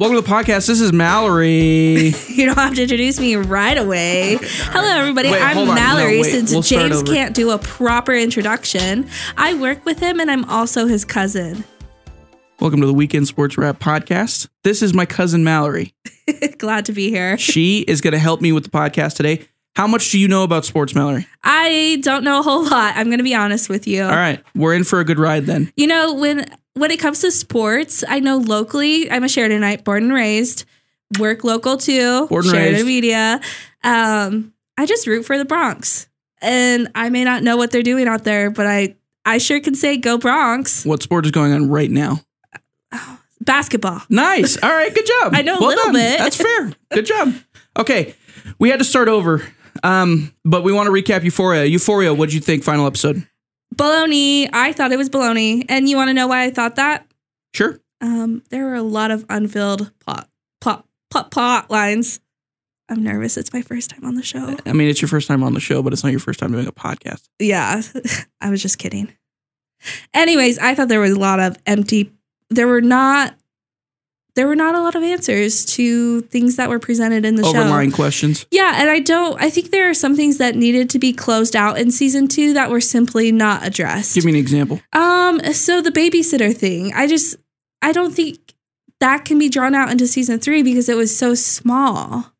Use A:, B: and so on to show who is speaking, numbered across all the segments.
A: Welcome to the podcast. This is Mallory.
B: You don't have to introduce me right away. Hello, everybody.
A: Wait,
B: I'm.
A: No,
B: Mallory.
A: wait.
B: Since
A: We'll
B: James can't do a proper introduction, I work with him and I'm also his cousin.
A: Welcome to the Weekend Sports Wrap podcast. This is my cousin Mallory.
B: Glad to be here.
A: She is going to help me with the podcast today. How much do you know about sports, Mallory?
B: I don't know a whole lot. I'm going to be honest with you.
A: All right, we're in for a good ride then.
B: You know, when when it comes to sports, I know locally, I'm a Sheridanite, born and raised, work local too,
A: Born and
B: Sheridan
A: raised.
B: Media. Um, I just root for the Broncs, and I may not know what they're doing out there, but I I sure can say go Broncs
A: What sport is going on right now?
B: basketball.
A: Nice. All right, good job.
B: I know a
A: Well
B: little
A: done.
B: bit.
A: That's fair. Good job. Okay, we had to start over, um, but we want to recap Euphoria. Euphoria, what did you think? Final episode.
B: Baloney. I thought it was baloney, and you want to know why I thought that?
A: Sure.
B: Um, there were a lot of unfilled plot plot plot plot lines. I'm nervous. It's my first time on the show.
A: I mean, it's your first time on the show, but it's not your first time doing a podcast.
B: Yeah, I was just kidding. Anyways, I thought there was a lot of empty. There were not. There were not a lot of answers to things that were presented in the
A: Overlying
B: show.
A: questions.
B: Yeah, and I don't. I think there are some things that needed to be closed out in season two that were simply not addressed.
A: Give me an example.
B: Um, so the babysitter thing, I just I don't think that can be drawn out into season three because it was so small.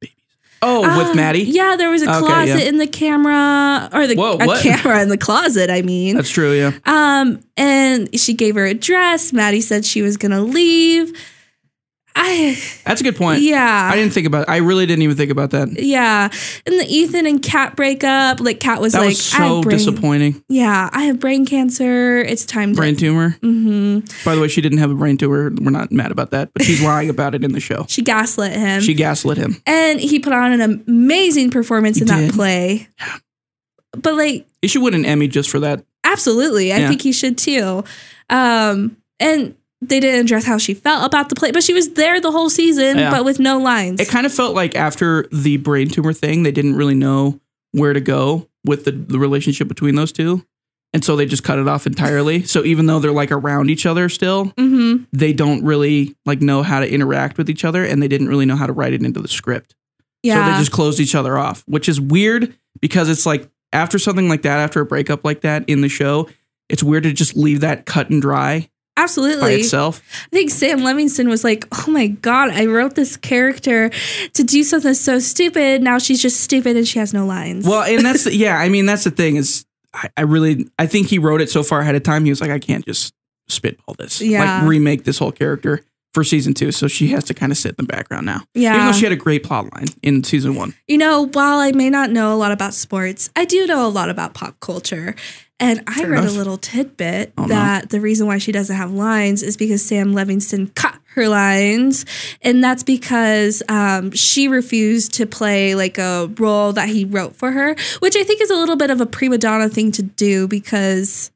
A: Oh, with
B: Um,
A: Maddy.
B: Yeah, there was a
A: Okay,
B: closet
A: yeah.
B: in the camera or the
A: Whoa,
B: a
A: what?
B: camera in the closet, I mean.
A: That's true. Yeah.
B: um, and she gave her a dress. Maddy said she was gonna leave. I
A: That's a good point.
B: yeah.
A: I didn't think about. I really didn't even think about that.
B: yeah, and the Ethan and Kat breakup. Like Kat was
A: That
B: like,
A: was
B: I have
A: so
B: brain,
A: disappointing.
B: Yeah, I have brain cancer. It's time to
A: Brain
B: to.
A: tumor.
B: hmm
A: By the way, she didn't have a brain tumor. We're not mad about that, but she's lying about it in the show.
B: She gaslit him.
A: She gaslit him.
B: and he put on an amazing performance
A: He
B: in that
A: did.
B: play. But like,
A: He should win an Emmy just for that.
B: absolutely, I
A: Yeah.
B: think he should too. Um, and they didn't address how she felt about the play, but she was there the whole season,
A: Yeah.
B: but with no lines.
A: It kind of felt like after the brain tumor thing, they didn't really know where to go with the, the relationship between those two. And so they just cut it off entirely. So even though they're like around each other still,
B: hmm
A: they don't really like know how to interact with each other and they didn't really know how to write it into the script.
B: Yeah,
A: So they just closed each other off, which is weird because it's like after something like that, after a breakup like that in the show, it's weird to just leave that cut and dry by
B: absolutely.
A: itself.
B: I think Sam Levinson was like, "Oh my god, I wrote this character to do something so stupid. Now she's just stupid and she has no lines."
A: Well, and that's the, yeah, I mean that's the thing is I, I really I think he wrote it so far ahead of time. He was like, I can't just spitball this,
B: Yeah.
A: like remake this whole character for season two. So she has to kind of sit in the background now.
B: yeah,
A: Even though she had a great plot line in season one.
B: You know, while I may not know a lot about sports, I do know a lot about pop culture. And I
A: Fair
B: read
A: enough.
B: a little tidbit
A: Oh, no.
B: that the reason why she doesn't have lines is because Sam Levinson cut her lines. And that's because um, she refused to play like a role that he wrote for her, which I think is a little bit of a prima donna thing to do because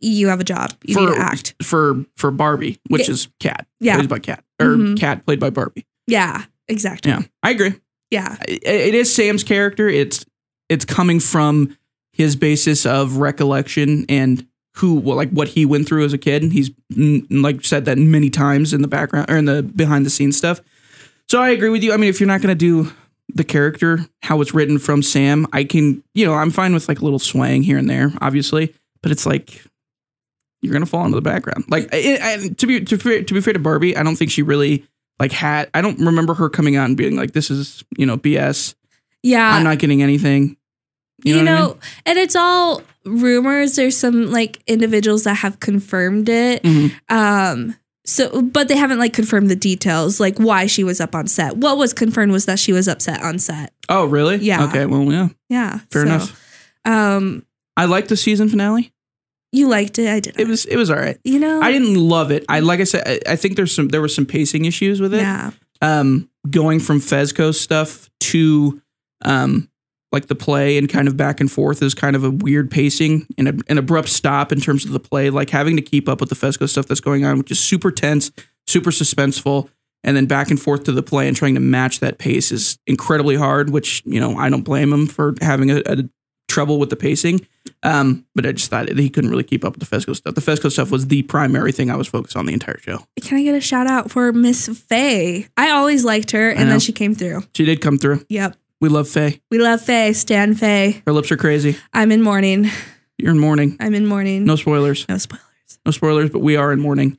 B: you have a job, you
A: for
B: need to act.
A: for for Barbie, which
B: Yeah.
A: is Kat,
B: Yeah.
A: played by Kat, or
B: Mhm.
A: Kat played by Barbie.
B: Yeah, exactly.
A: Yeah, I agree.
B: Yeah.
A: it it is Sam's character. It's it's coming from his basis of recollection and who like what he went through as a kid. And he's like said that many times in the background or in the behind the scenes stuff. So I agree with you. I mean, if you're not going to do the character how it's written from Sam, I can you know I'm fine with like a little swaying here and there, obviously, but it's like you're gonna fall into the background. Like it, and to be to, be- to be fair to Barbie, I don't think she really like had. I don't remember her coming out and being like, "This is you know BS."
B: Yeah.
A: I'm not getting anything. You
B: you
A: know, I mean?
B: and it's all rumors there's some like individuals that have confirmed it
A: Mhm.
B: um so but they haven't like confirmed the details like why she was up on set what was confirmed was that she was upset on set
A: Oh, really?
B: Yeah.
A: Okay. Well, yeah.
B: yeah
A: Fair
B: so,
A: enough.
B: um
A: I liked the season finale.
B: you liked it i didn't
A: It was. It was all right.
B: you know
A: I didn't love it. I like I said. I, I think there's some. There were some pacing issues with it.
B: yeah
A: Um, going from Fezco stuff to um, like the play and kind of back and forth is kind of a weird pacing and a, an abrupt stop in terms of the play. Like having to keep up with the Fezco stuff that's going on, which is super tense, super suspenseful, and then back and forth to the play and trying to match that pace is incredibly hard. Which you know I don't blame him for having a, a trouble with the pacing. Um, but I just thought he couldn't really keep up with the Fezco stuff. The Fezco stuff was the primary thing I was focused on the entire show.
B: Can I get a shout out for Miss Faye? I always liked her, and then she came through.
A: She did come through.
B: Yep.
A: We love Faye.
B: We love Faye. Stan Faye.
A: Her lips are crazy.
B: I'm in mourning.
A: You're in mourning.
B: I'm in mourning.
A: No spoilers.
B: No spoilers.
A: No spoilers, but we are in mourning.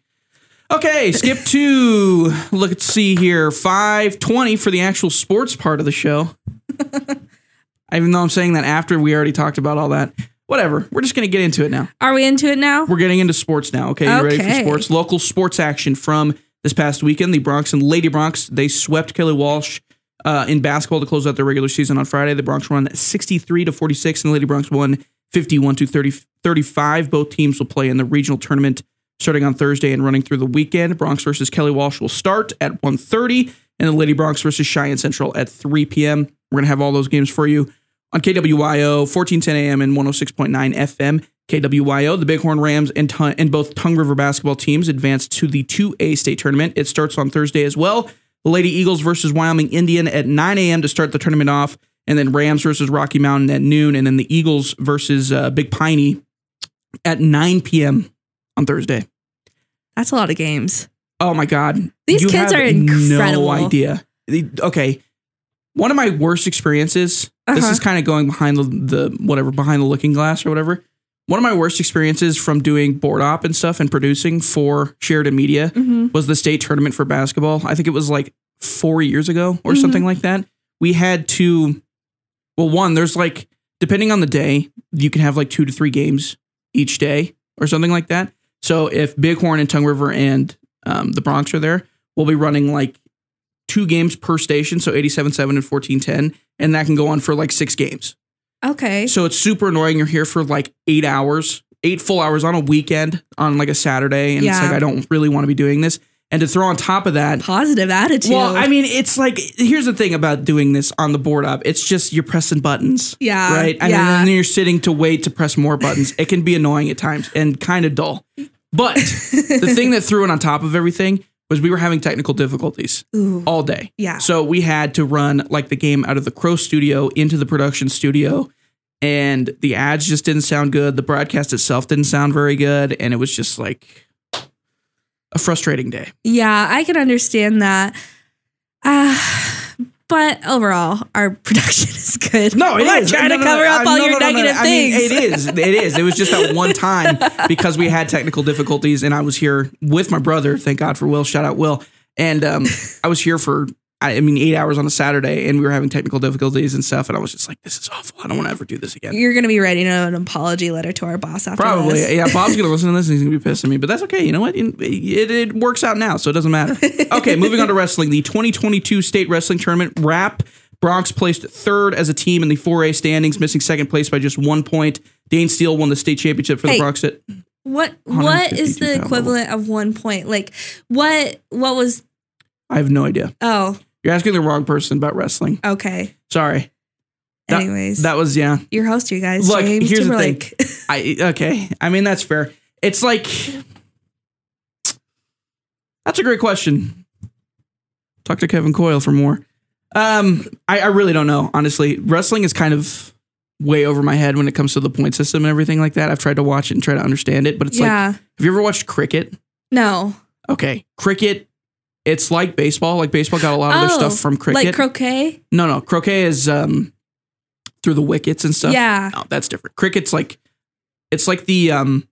A: Okay, skip to let's see here. Five twenty for the actual sports part of the show. Even though I'm saying that after we already talked about all that. Whatever. We're just gonna get into it now.
B: Are we into it now?
A: We're getting into sports now. Okay, you ready for sports? Local sports action from this past weekend. The Broncs and Lady Broncs they swept Kelly Walsh uh, in basketball to close out their regular season on Friday. The Broncs won 63 to 46, and the Lady Broncs won 51 to 30, 35. Both teams will play in the regional tournament starting on Thursday and running through the weekend. Broncs versus Kelly Walsh will start at 1:30, and the Lady Broncs versus Cheyenne Central at 3 p.m. We're gonna have all those games for you on KWYO 1410 AM and 106.9 FM. KWYO, the Bighorn Rams and, Tun- and both Tongue River basketball teams advanced to the 2A state tournament. It starts on Thursday as well. The Lady Eagles versus Wyoming Indian at 9 a.m. to start the tournament off, and then Rams versus Rocky Mountain at noon, and then the Eagles versus uh, Big Piney at 9 p.m. on Thursday.
B: That's a lot of games.
A: Oh my God.
B: These
A: You
B: kids are incredible.
A: No idea. Okay. One of my worst experiences, this
B: Uh-huh.
A: is kind of going behind the, the whatever, behind the looking glass or whatever. One of my worst experiences from doing board op and stuff and producing for Sheridan Media
B: Mhm.
A: was the state tournament for basketball. I think it was like four years ago or
B: Mhm.
A: something like that. We had to, well, one, there's like, depending on the day, you can have like two to three games each day or something like that. So if Bighorn and Tongue River and um, the Broncs are there, we'll be running like two games per station. So 87 7 and 14.10. And that can go on for like six games.
B: Okay.
A: So it's super annoying. You're here for like eight hours, eight full hours on a weekend on like a Saturday. And it's like, I don't really want to be doing this. And to throw on top of that,
B: Positive attitude.
A: well, I mean, it's like, here's the thing about doing this on the board op it's just you're pressing buttons.
B: Yeah,
A: Right. And
B: yeah.
A: then you're sitting to wait to press more buttons. it can be annoying at times and kind of dull. But the thing that threw it on top of everything was we were having technical difficulties
B: Ooh.
A: all day.
B: Yeah.
A: So we had to run like the game out of the Crow studio into the production studio. And the ads just didn't sound good. The broadcast itself didn't sound very good. And it was just like a frustrating day.
B: Yeah, I can understand that. Uh, but overall, our production is good.
A: No, it
B: We're not
A: is.
B: trying
A: No,
B: to
A: no,
B: cover
A: no,
B: up all your negative
A: I mean,
B: things.
A: it is. It is. It was just that one time because we had technical difficulties, and I was here with my brother. Thank God for Will. Shout out Will. And um, I was here for, I mean, eight hours on a Saturday, and we were having technical difficulties and stuff. And I was just like, this is awful. I don't want to ever do this again.
B: You're going to be writing an apology letter to our boss after
A: Probably.
B: this.
A: Yeah, Bob's going to listen to this and he's going to be pissed at me, but that's okay. You know what? It, it, it works out now, so it doesn't matter. Okay, moving on to wrestling. The 2022 State Wrestling Tournament wrap. Broncs placed third as a team in the 4A standings, missing second place by just one point. Dane Steele won the state championship for
B: Hey.
A: the Broncs. At,
B: What what
A: 152
B: is the equivalent of one point? Like what what was
A: I have no idea.
B: oh,
A: You're asking the wrong person about wrestling.
B: okay.
A: Sorry. That-
B: Anyways.
A: That was, yeah.
B: your host, you guys.
A: Look,
B: James
A: here's the thing. I okay. I mean that's fair. It's like that's a great question. Talk to Kevin Coyle for more. Um, I, I really don't know. Honestly, wrestling is kind of way over my head when it comes to the point system and everything like that. I've tried to watch it and try to understand it, but it's like,
B: yeah.
A: have you ever watched cricket?
B: no.
A: Okay, cricket. It's like baseball. Like baseball got a lot of their
B: Oh,
A: stuff from cricket.
B: Like croquet?
A: no, no, croquet is um through the wickets and stuff.
B: Yeah.
A: No, that's different. Cricket's like it's like the um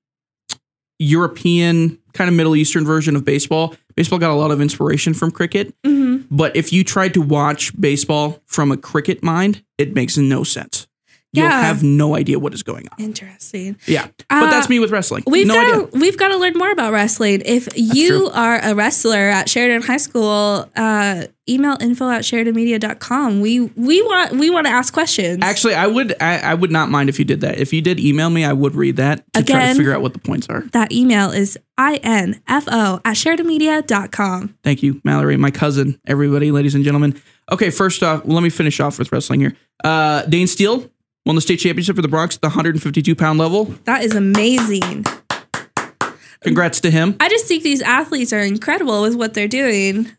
A: European kind of Middle Eastern version of baseball. Baseball got a lot of inspiration from cricket,
B: hmm
A: but if you tried to watch baseball from a cricket mind, it makes no sense. You'll
B: Yeah.
A: have no idea what is going on.
B: Interesting.
A: Yeah. But
B: Uh,
A: that's me with wrestling.
B: We've
A: no
B: got to, we've got to learn more about wrestling. If you
A: true.
B: are a wrestler at Sheridan High School, uh, email info at sheridanmedia.com. We we want we want to ask questions.
A: Actually, I would I, I would not mind if you did that. If you did email me, I would read that to try to
B: Again.
A: figure out what the points are.
B: that email is info at sheridanmedia.com.
A: Thank you, Mallory, my cousin, everybody, ladies and gentlemen. Okay, first off, let me finish off with wrestling here. Uh, Dane Steele won the state championship for the Broncs at the 152 pound level.
B: That is amazing.
A: Congrats to him.
B: I just think these athletes are incredible with what they're doing.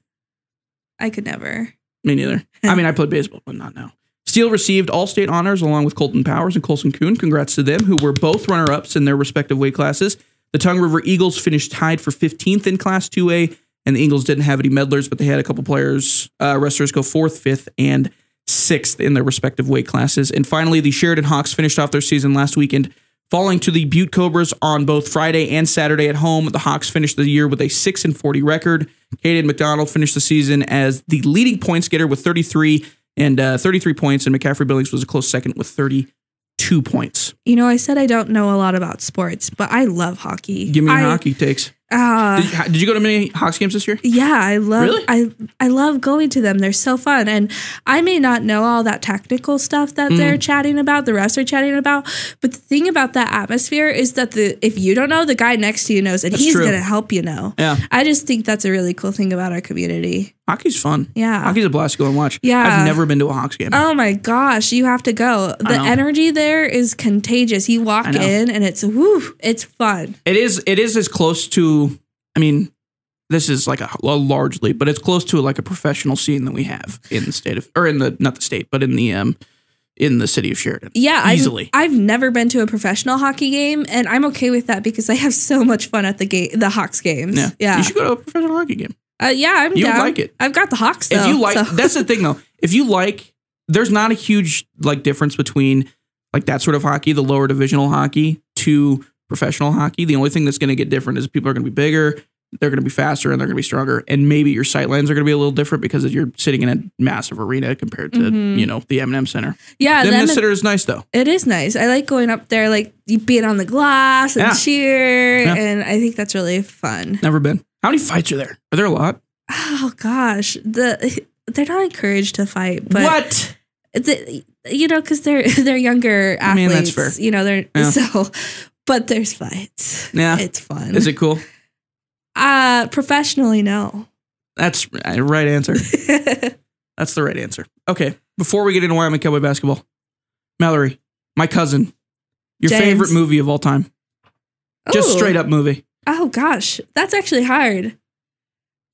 B: I could never.
A: Me neither. I mean, I played baseball, but not now. Steele received all state honors along with Colton Powers and Colson Kuhn. Congrats to them, who were both runner ups in their respective weight classes. The Tongue River Eagles finished tied for 15th in Class 2A, and the Eagles didn't have any medalers, but they had a couple players, uh, wrestlers go fourth, fifth, and sixth in their respective weight classes. And finally, the Sheridan Hawks finished off their season last weekend, falling to the Butte Cobras on both Friday and Saturday at home. The Hawks finished the year with a 6 and 40 record. Caden McDonald finished the season as the leading points getter with 33 and uh, 33 points, and McCaffrey Billings was a close second with 32 points.
B: You know, I said I don't know a lot about sports, but I love hockey.
A: Give me your
B: I,
A: hockey takes.
B: Uh,
A: Did, did you go to many Hawks games this year?
B: yeah, I love
A: Really?
B: I I love going to them. They're so fun. And I may not know all that technical stuff that
A: Mm.
B: they're chatting about, the refs are chatting about, but the thing about that atmosphere is that the if you don't know, the guy next to you knows and
A: That's
B: he's gonna help you know.
A: Yeah.
B: I just think that's a really cool thing about our community.
A: Hockey's fun.
B: Yeah.
A: Hockey's a blast to go and watch.
B: Yeah.
A: I've never been to a Hawks game.
B: Oh my gosh, you have to go. The energy there is contagious. You walk in and it's woo, it's fun.
A: It is it is as close to I mean this is like a, a large leap, but it's close to like a professional scene that we have in the state of or in the not the state, but in the um in the city of Sheridan.
B: Yeah,
A: Easily.
B: I've, I've never been to a professional hockey game, and I'm okay with that because I have so much fun at the game, the Hawks games.
A: Yeah.
B: Yeah,
A: You should go to a professional hockey game.
B: uh, yeah, I'm
A: You
B: down.
A: like it.
B: I've got the Hawks. Though,
A: if you like
B: so-
A: that's the thing though. If you like there's not a huge like difference between like that sort of hockey, the lower divisional hockey to professional hockey. The only thing that's going to get different is people are going to be bigger, they're going to be faster, and they're going to be stronger. And maybe your sight lines are going to be a little different because you're sitting in a massive arena compared to
B: Mhm.
A: you know the M&M Center.
B: yeah,
A: the M&M Center is nice though.
B: it is nice. I like going up there, like you being on the glass and
A: Yeah.
B: cheer,
A: Yeah.
B: and I think that's really fun.
A: Never been. How many fights are there? Are there a lot?
B: Oh gosh, the they're not encouraged to fight, but
A: what?
B: the, you know, because they're they're younger
A: I mean,
B: athletes.
A: that's fair.
B: You know, they're
A: Yeah.
B: so. But there's fights.
A: Yeah.
B: it's fun.
A: Is it cool?
B: Uh, professionally, no.
A: That's uh, right answer. That's the right answer. Okay. Before we get into Wyoming Cowboy basketball, Mallory, my cousin, your
B: James.
A: favorite movie of all time, just straight up movie.
B: Oh gosh, that's actually hard.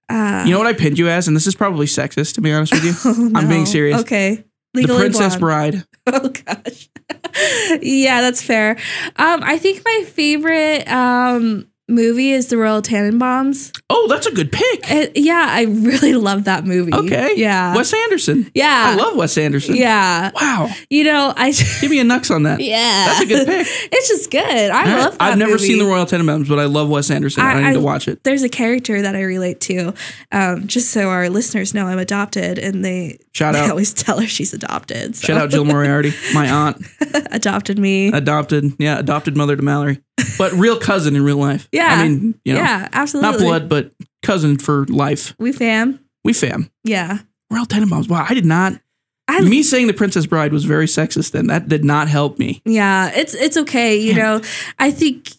B: Uh,
A: You know what I pinned you as, and this is probably sexist to be honest with you.
B: oh,
A: I'm being serious.
B: Okay,
A: the Princess
B: Blonde.
A: Bride.
B: Oh gosh, yeah, that's fair. Um, I think my favorite um movie is The Royal Tenenbaums.
A: Oh, that's a good pick.
B: Uh, yeah, I really love that movie.
A: Okay.
B: yeah,
A: Wes Anderson.
B: yeah,
A: I love Wes Anderson.
B: yeah.
A: Wow.
B: You know, I
A: Give me a nux on that.
B: yeah,
A: That's a good pick.
B: it's just good. I
A: right.
B: love. That
A: I've never
B: movie.
A: seen the Royal Tenenbaums, but I love Wes Anderson. I,
B: I-
A: need
B: I-
A: to watch it.
B: there's a character that I relate to. Um, just so our listeners know, I'm adopted, and they
A: Shout
B: they
A: out.
B: always tell her she's adopted. So.
A: Shout out Jill Moriarty, my aunt,
B: adopted me.
A: adopted, yeah, adopted mother to Mallory, but real cousin in real life.
B: Yeah.
A: I mean, you know,
B: yeah, absolutely.
A: not blood, but cousin for life.
B: We fam.
A: We fam.
B: Yeah.
A: Royal Tenenbaums. Wow, I did not.
B: I
A: me saying the Princess Bride was very sexist. Then that did not help me.
B: yeah, it's it's okay. You know, I think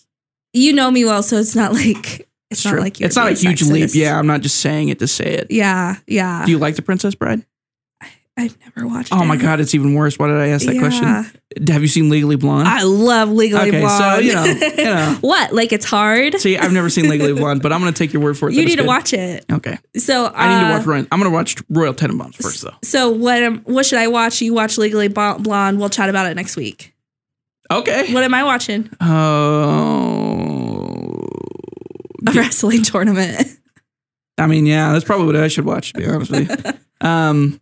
B: you know me well, so it's not like it's, not
A: true.
B: like you're
A: it's not a huge leap. Yeah, I'm not just saying it to say it.
B: Yeah, yeah.
A: Do you like the Princess Bride?
B: I've never watched.
A: Oh my god, it's even worse. Why did I ask that
B: Yeah.
A: question? Have you seen Legally Blonde?
B: I love Legally
A: Okay, so,
B: Blonde.
A: you know, you know.
B: what? Like it's hard.
A: See, I've never seen Legally Blonde, but I'm going to take your word for it.
B: you need to watch it.
A: Okay,
B: So
A: I need to
B: uh,
A: watch. Royal, I'm going to watch Royal Tenenbaums first, though.
B: So what? am- What should I watch? You watch Legally Blonde. We'll chat about it next week.
A: Okay.
B: What am I watching?
A: Oh,
B: A wrestling tournament.
A: I mean, yeah, that's probably what I should watch. To be honest with you. Um.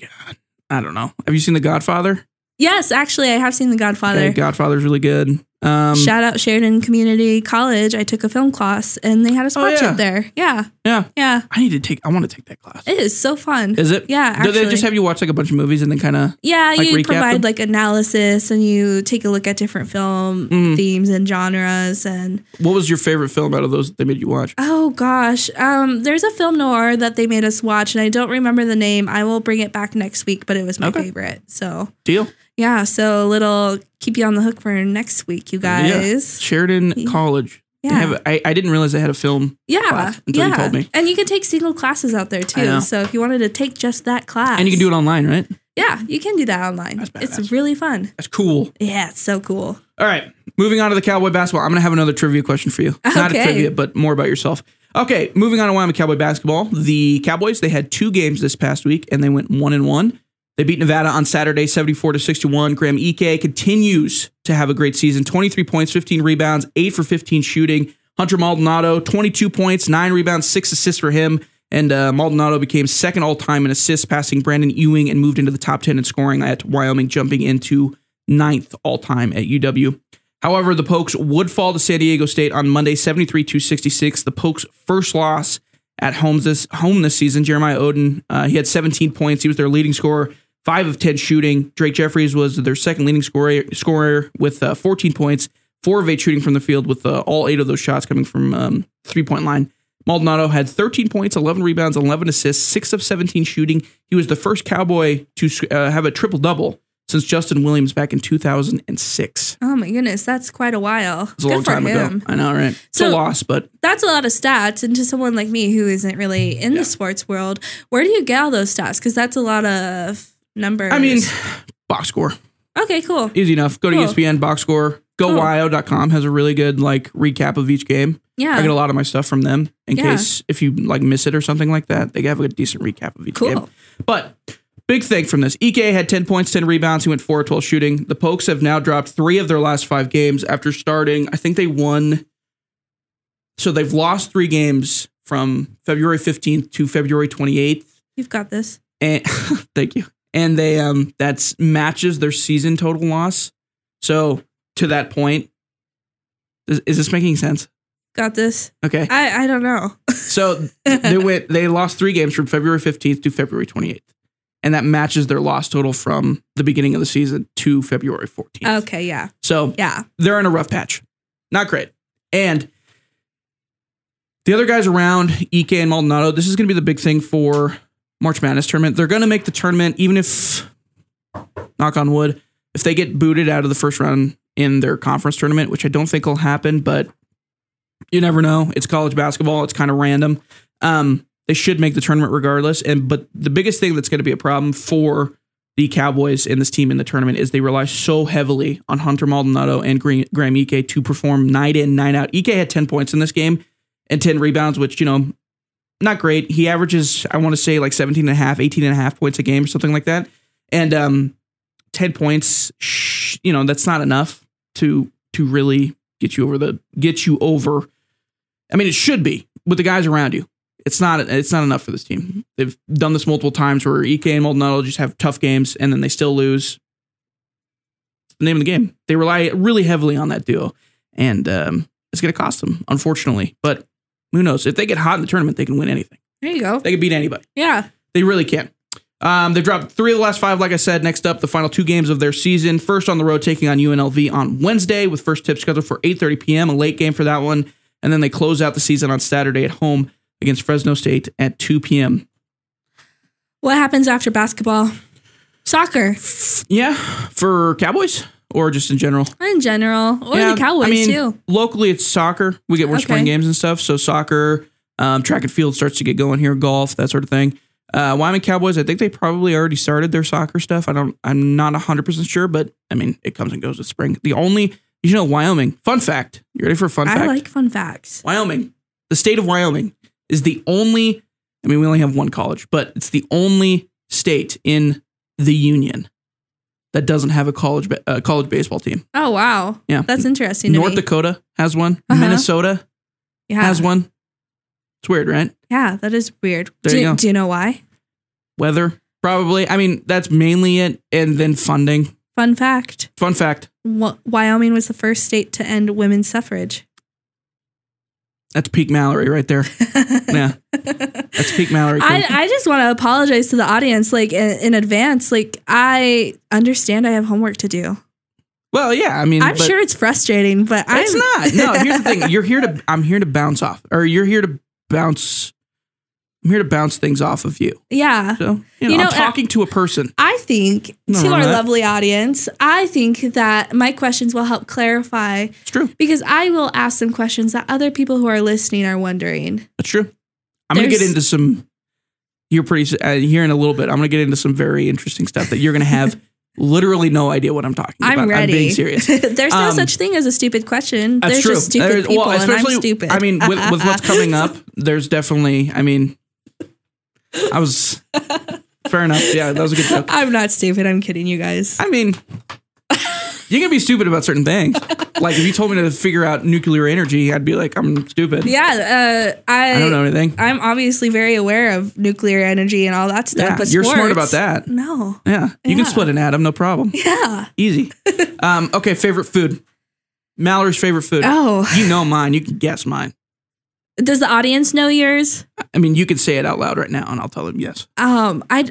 A: God, I don't know. Have you seen The Godfather?
B: yes, actually, I have seen The Godfather.
A: Okay, Godfather's really good. Um,
B: Shout out Sheridan Community College. I took a film class and they had us
A: Oh,
B: watch
A: yeah.
B: it there. Yeah,
A: yeah,
B: yeah.
A: I need to take. I want to take that class.
B: It is so fun.
A: Is it?
B: Yeah,
A: Do they just have you watch like a bunch of movies and then kind of?
B: yeah,
A: like,
B: you provide
A: them?
B: like analysis and you take a look at different film
A: Mhm.
B: themes and genres and
A: What was your favorite film out of those that they made you watch?
B: Oh gosh. Um, there's a film noir that they made us watch, and I don't remember the name. I will bring it back next week, but it was my
A: Okay.
B: favorite. So
A: Deal.
B: yeah, so a little keep you on the hook for next week, you guys. Yeah.
A: Sheridan
B: Yeah.
A: College. They
B: Yeah.
A: have- I, I didn't realize they had a film.
B: Yeah.
A: until
B: yeah.
A: you told me.
B: And you can take single classes out there too. So if you wanted to take just that class.
A: And you can do it online, right?
B: Yeah, you can do that online.
A: That's
B: It's really fun.
A: That's cool.
B: Yeah, it's so cool.
A: All right, moving on to the Cowboy basketball. I'm going to have another trivia question for you. Not a trivia, but more about yourself. Okay, moving on to Wyoming Cowboy basketball. The Cowboys they had two games this past week, and they went one and one. They beat Nevada on Saturday, 74 to 61. Graham Ike continues to have a great season 23 points, 15 rebounds, 8 for 15 shooting. Hunter Maldonado, 22 points, 9 rebounds, 6 assists for him. And uh, Maldonado became second all time in assists, passing Brandon Ewing and moved into the top 10 in scoring at Wyoming, jumping into ninth all time at UW. However, the Pokes would fall to San Diego State on Monday, 73 to 66. The Pokes' first loss at home this, home this season. Jeremiah Oden, uh, he had 17 points. He was their leading scorer, 5 of 10 shooting. Drake Jeffries was their second leading scorer, scorer with uh, 14 points, 4 of 8 shooting from the field, with uh, all 8 of those shots coming from um, three point line. Maldonado had 13 points, 11 rebounds, 11 assists, 6 of 17 shooting. He was the first Cowboy to uh, have a triple double since Justin Williams back in 2006.
B: Oh my goodness, that's quite a while.
A: It's a long time ago. I know, right? It's
B: So-
A: a loss, but
B: That's a lot of stats. And to someone like me who isn't really in
A: Yeah.
B: the sports world, where do you get all those stats? Because that's a lot of numbers.
A: I mean, box score.
B: okay, cool.
A: Easy enough. Go to
B: Cool.
A: ESPN, box score. GoWyo.com has a really good like recap of each game.
B: Yeah.
A: I get a lot of my stuff from them in
B: Yeah.
A: case if you like miss it or something like that. They have a decent recap of each
B: Cool.
A: game. But big thing from this Ike had 10 points, 10 rebounds. He went 4 of 12 shooting. The Pokes have now dropped three of their last five games after starting. I think they won. So they've lost three games from February 15th to February 28th.
B: You've got this.
A: And thank you. And they um that's matches their season total loss. So to that point, is, is this making sense?
B: Got this.
A: Okay.
B: I, I don't know.
A: So they went they lost three games from February 15th to February 28th. And that matches their loss total from the beginning of the season to February 14th.
B: okay, yeah.
A: So
B: Yeah.
A: they're in a rough patch. Not great. And the other guys around, Ike and Maldonado, this is going to be the big thing for March Madness tournament. They're going to make the tournament, even if, knock on wood, if they get booted out of the first round in their conference tournament, which I don't think will happen, but you never know. It's college basketball. It's kind of random. Um, they should make the tournament regardless. And but the biggest thing that's going to be a problem for the Cowboys and this team in the tournament is they rely so heavily on Hunter Maldonado and Green, Graham Ike to perform night in, night out. Ike had 10 points in this game and 10 rebounds, which, you know, not great. He averages, I want to say like 17 and a half, 18 and a half points a game or something like that. And um, 10 points, sh- you know, that's not enough to to really get you over the get you over. I mean, it should be with the guys around you. It's not it's not enough for this team. They've done this multiple times where Ike and Maldonado just have tough games and then they still lose. It's the name of the game. They rely really heavily on that duo, and um, it's going to cost them, unfortunately. But who knows? If they get hot in the tournament, they can win anything.
B: There you go.
A: They can beat anybody.
B: Yeah.
A: They really can. Um, they've dropped three of the last five, like I said. Next up, the final two games of their season. First on the road, taking on UNLV on Wednesday, with first tip scheduled for 8:30 p.m. A late game for that one, and then they close out the season on Saturday at home against Fresno State at 2 p.m.
B: What happens after basketball? Soccer
A: Yeah, for Cowboys or just in general.
B: in general, or
A: yeah,
B: the Cowboys
A: I mean,
B: too.
A: Locally, it's soccer. We get more spring
B: Okay.
A: games and stuff. So soccer, um, track and field starts to get going here. Golf, that sort of thing. Uh, Wyoming Cowboys. I think they probably already started their soccer stuff. I don't. I'm not 100 percent sure, but I mean, it comes and goes with spring. The only you know, Wyoming. Fun fact. You ready for a fun
B: I
A: fact?
B: I like fun facts.
A: Wyoming, the state of Wyoming, is the only. I mean, we only have one college, but it's the only state in the union that doesn't have a college ba- uh, college baseball team.
B: Oh wow.
A: Yeah.
B: That's interesting.
A: North. Dakota has one.
B: Uh-huh.
A: Minnesota
B: yeah.
A: has one. It's weird, right?
B: Yeah, that is weird.
A: There
B: do,
A: you go.
B: do you know why?
A: Weather, probably. I mean, that's mainly it. And then funding.
B: Fun fact:
A: Fun fact.
B: Wyoming was the first state to end women's suffrage.
A: That's peak Mallory right there. Yeah, that's peak Mallory.
B: I, I just want to apologize to the audience, like in, in advance. Like I understand I have homework to do.
A: well, yeah. I mean,
B: I'm sure it's frustrating, but
A: it's
B: I'm
A: not. No, here's the thing. You're here to. I'm here to bounce off, or you're here to bounce. I'm here to bounce things off of you.
B: yeah.
A: So you know,
B: You know,
A: I'm
B: I-
A: talking to a person.
B: I think
A: No,
B: to
A: no,
B: our
A: that-
B: lovely audience, I think that my questions will help clarify
A: It's true.
B: because I will ask some questions that other people who are listening are wondering.
A: That's true. I'm gonna get into some. You're pretty uh, here in a little bit. I'm gonna get into some very interesting stuff that you're gonna have literally no idea what I'm talking
B: I'm
A: about.
B: ready.
A: I'm being serious.
B: There's no
A: Um,
B: such thing as a stupid question.
A: That's
B: There's
A: true.
B: just stupid
A: There's-
B: people, and I'm stupid.
A: I mean, with, with what's coming up, there's definitely. I mean, I was. Fair enough. Yeah, that was a good joke.
B: I'm not stupid. I'm kidding you guys.
A: I mean, you can be stupid about certain things. Like if you told me to figure out nuclear energy, I'd be like, I'm stupid.
B: Yeah, uh, I,
A: I don't know anything.
B: I'm obviously very aware of nuclear energy and all that stuff.
A: Yeah,
B: but
A: you're smart about that.
B: No.
A: Yeah, you can split an atom, no problem.
B: Yeah.
A: Easy. Um, okay, favorite food. Mallory's favorite food.
B: Oh,
A: You know mine. You can guess mine.
B: Does the audience know yours?
A: I mean, you could say it out loud right now, and I'll tell them yes.
B: Um, I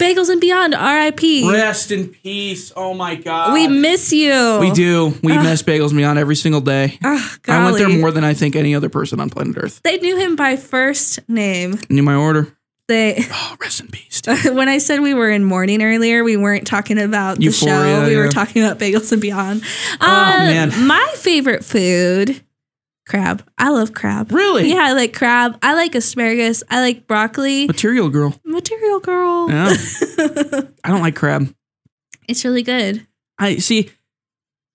B: bagels and beyond. R.I.P.
A: Rest in peace. Oh my god.
B: We miss you.
A: We do. We miss Bagels and Beyond every single day.
B: Oh,
A: I went there more than I think any other person on planet Earth.
B: They knew him by first name.
A: Knew my order.
B: They
A: Oh, rest in peace.
B: when I said we were in mourning earlier, we weren't talking about the show. We
A: yeah.
B: were talking about bagels and beyond. Uh,
A: man.
B: My favorite food, crab. I love crab.
A: Really?
B: Yeah, I like crab. I like asparagus. I like broccoli.
A: Material girl.
B: Material girl.
A: Yeah. I don't like crab.
B: It's really good.
A: I see.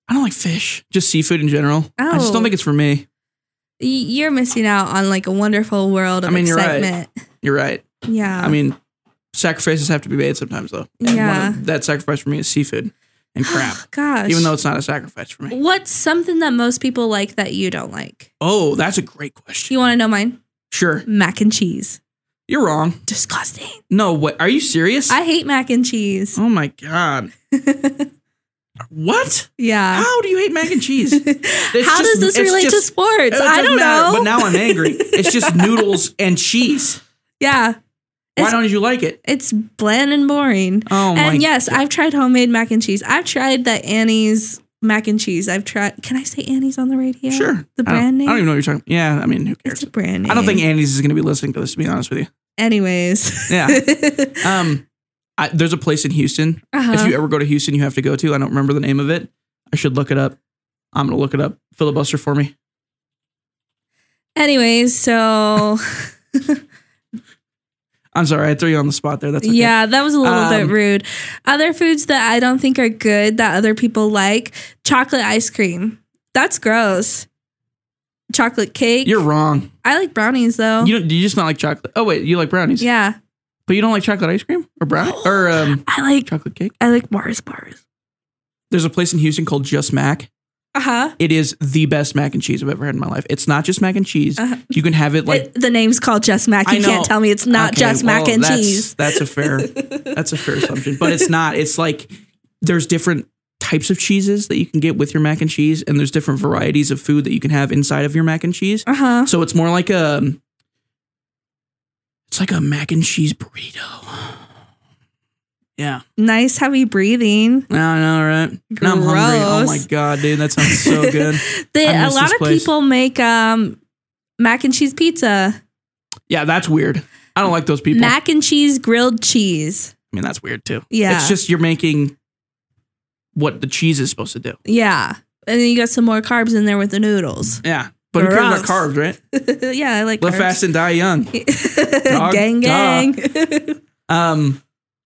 A: I don't like fish. Just seafood in general. I just
B: Oh.
A: don't think it's for me.
B: You're missing out on like a wonderful world of
A: I mean, you're right. You're right.
B: Yeah.
A: I mean, sacrifices have to be made sometimes, though. And one
B: Yeah.
A: of- that sacrifice for me is seafood and crap.
B: gosh.
A: even though it's not a sacrifice for me.
B: What's something that most people like that you don't like?
A: Oh, that's a great question.
B: You want to know mine?
A: Sure.
B: Mac and cheese.
A: You're wrong.
B: Disgusting.
A: No, what? Are you serious?
B: I hate mac and cheese.
A: oh my god. what?
B: Yeah.
A: How do you hate mac and cheese? It's
B: How
A: just-
B: does this
A: it's
B: relate to
A: just-
B: sports?
A: It
B: I
A: doesn't
B: don't
A: matter,
B: know.
A: But now I'm angry. It's just noodles and cheese.
B: yeah.
A: Why don't you like it?
B: It's bland and boring.
A: Oh my.
B: and yes, I've tried homemade mac and cheese. I've tried the Annie's mac and cheese. I've tried. Can I say Annie's on the radio?
A: Sure.
B: The
A: I
B: brand name.
A: I don't even know what you're talking. Yeah, I mean, who cares?
B: It's a brand name.
A: I don't think Andy's is going to be listening to this. To be honest with you.
B: Anyways.
A: Yeah. Um, I, there's a place in Houston.
B: uh-huh.
A: If you ever go to Houston, you have to go to. I don't remember the name of it. I should look it up. I'm gonna look it up. Filibuster for me.
B: Anyways, so
A: I'm sorry, I threw you on the spot there. That's okay.
B: yeah, that was a little bit
A: Um,
B: rude. Other foods that I don't think are good that other people like: chocolate ice cream. That's gross. Chocolate cake.
A: You're wrong.
B: I like brownies though.
A: You don't. You just not like chocolate? Oh wait, you like brownies?
B: yeah,
A: But you don't like chocolate ice cream or brownie or um,
B: I like
A: chocolate cake?
B: I like Mars bars.
A: There's a place in Houston called Just Mac.
B: Uh huh.
A: It is the best mac and cheese I've ever had in my life. It's not just mac and cheese.
B: Uh-huh.
A: You can have it like
B: the name's called Just Mac. You can't tell me it's not
A: Okay,
B: just mac and
A: that's-
B: cheese.
A: That's a fair. that's a fair assumption, but it's not. It's like there's different types of cheeses that you can get with your mac and cheese, and there's different varieties of food that you can have inside of your mac and cheese.
B: Uh huh.
A: So it's more like a. It's like a mac and cheese burrito. Yeah,
B: Nice heavy breathing.
A: I know, right? Now I'm hungry. Oh my god, dude, that sounds so good.
B: They,
A: I
B: a lot of
A: place.
B: people make um, mac and cheese pizza,
A: yeah, that's weird. I don't like those people.
B: mac and cheese grilled cheese.
A: I mean, that's weird too.
B: Yeah.
A: it's just you're making what the cheese is supposed to do.
B: Yeah, and then you got some more carbs in there with the noodles.
A: Yeah, but who cares about carbs, right?
B: yeah, I like
A: Live
B: carbs.
A: fast and die young. Dog,
B: gang,
A: duh.
B: gang.
A: Um,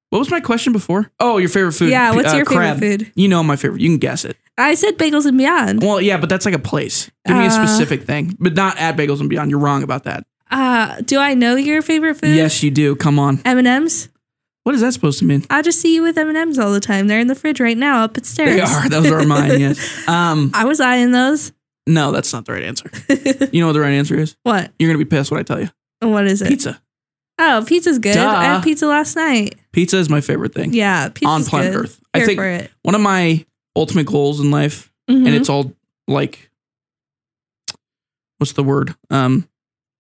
A: what was my question before? Oh, your favorite food?
B: yeah, what's
A: Uh,
B: your
A: crab.
B: favorite food?
A: You know my favorite. You can guess it.
B: I said bagels and beyond.
A: Well, yeah, but that's like a place. Give me a
B: Uh,
A: specific thing, but not at Bagels and Beyond. You're wrong about that.
B: Uh, do I know your favorite food?
A: Yes, you do. Come on.
B: M and M's.
A: What is that supposed to mean?
B: I just see you with M and M's all the time. They're in the fridge right now, up upstairs.
A: They are. Those are mine. Yes. Um.
B: I was eyeing those.
A: No, that's not the right answer. You know what the right answer is?
B: what?
A: You're gonna be pissed when I tell you.
B: What is it?
A: Pizza.
B: Oh, pizza's good.
A: Duh.
B: I had pizza last night.
A: Pizza is my favorite thing
B: Yeah, pizza's
A: on planet
B: good.
A: Earth. I think one of my ultimate goals in life,
B: Mhm.
A: and it's all like, what's the word? Um,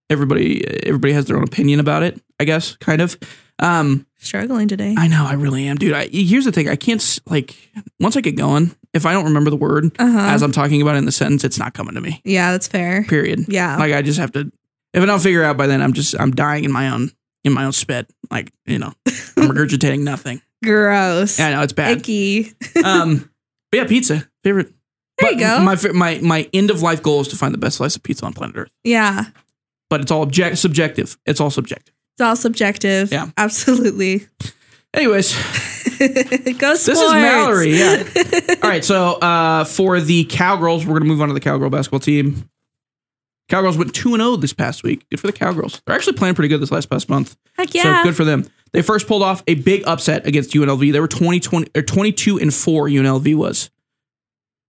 A: everybody, everybody has their own opinion about it. I guess, kind of. Um,
B: struggling today.
A: I know, I really am, dude. I, here's the thing: I can't like once I get going. If I don't remember the word
B: Uh huh.
A: as I'm talking about it in the sentence, it's not coming to me.
B: Yeah, that's fair.
A: Period.
B: Yeah.
A: Like I just have to. If I don't figure it out by then, I'm just I'm dying in my own in my own spit. Like you know, I'm regurgitating nothing.
B: Gross.
A: Yeah, I know it's bad.
B: Icky.
A: Um, but yeah, pizza favorite.
B: There
A: But
B: you go.
A: My my my end of life goal is to find the best slice of pizza on planet Earth.
B: Yeah.
A: But it's all object subjective. It's all subjective.
B: It's all subjective.
A: Yeah.
B: Absolutely.
A: Anyways,
B: Go sports.
A: this is Mallory. Yeah. all right. So uh, for the Cowgirls, we're gonna move on to the Cowgirl basketball team. Cowgirls went 2 0 this past week. Good for the Cowgirls. They're actually playing pretty good this last past month.
B: Heck yeah.
A: So good for them. They first pulled off a big upset against UNLV. They were 20, 20 or 22 and 4 UNLV was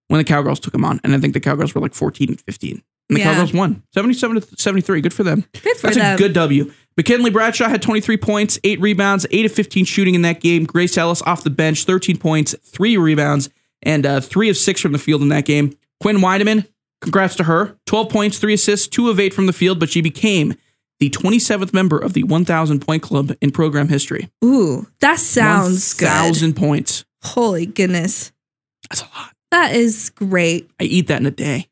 A: when the Cowgirls took them on. And I think the Cowgirls were like 14 and 15. And the
B: Yeah.
A: Cowgirls won 77 to 73. Good for them.
B: Good for
A: That's
B: them.
A: a good W. McKinley Bradshaw had 23 points, 8 rebounds, 8 of 15 shooting in that game. Grace Ellis off the bench, 13 points, 3 rebounds, and uh, 3 of 6 from the field in that game. Quinn Weidemann, congrats to her. 12 points, 3 assists, 2 of 8 from the field, but she became the 27th member of the 1,000 point club in program history.
B: Ooh, that sounds good.
A: 1,000 points.
B: Holy goodness.
A: That's a lot.
B: That is great.
A: I eat that in a day,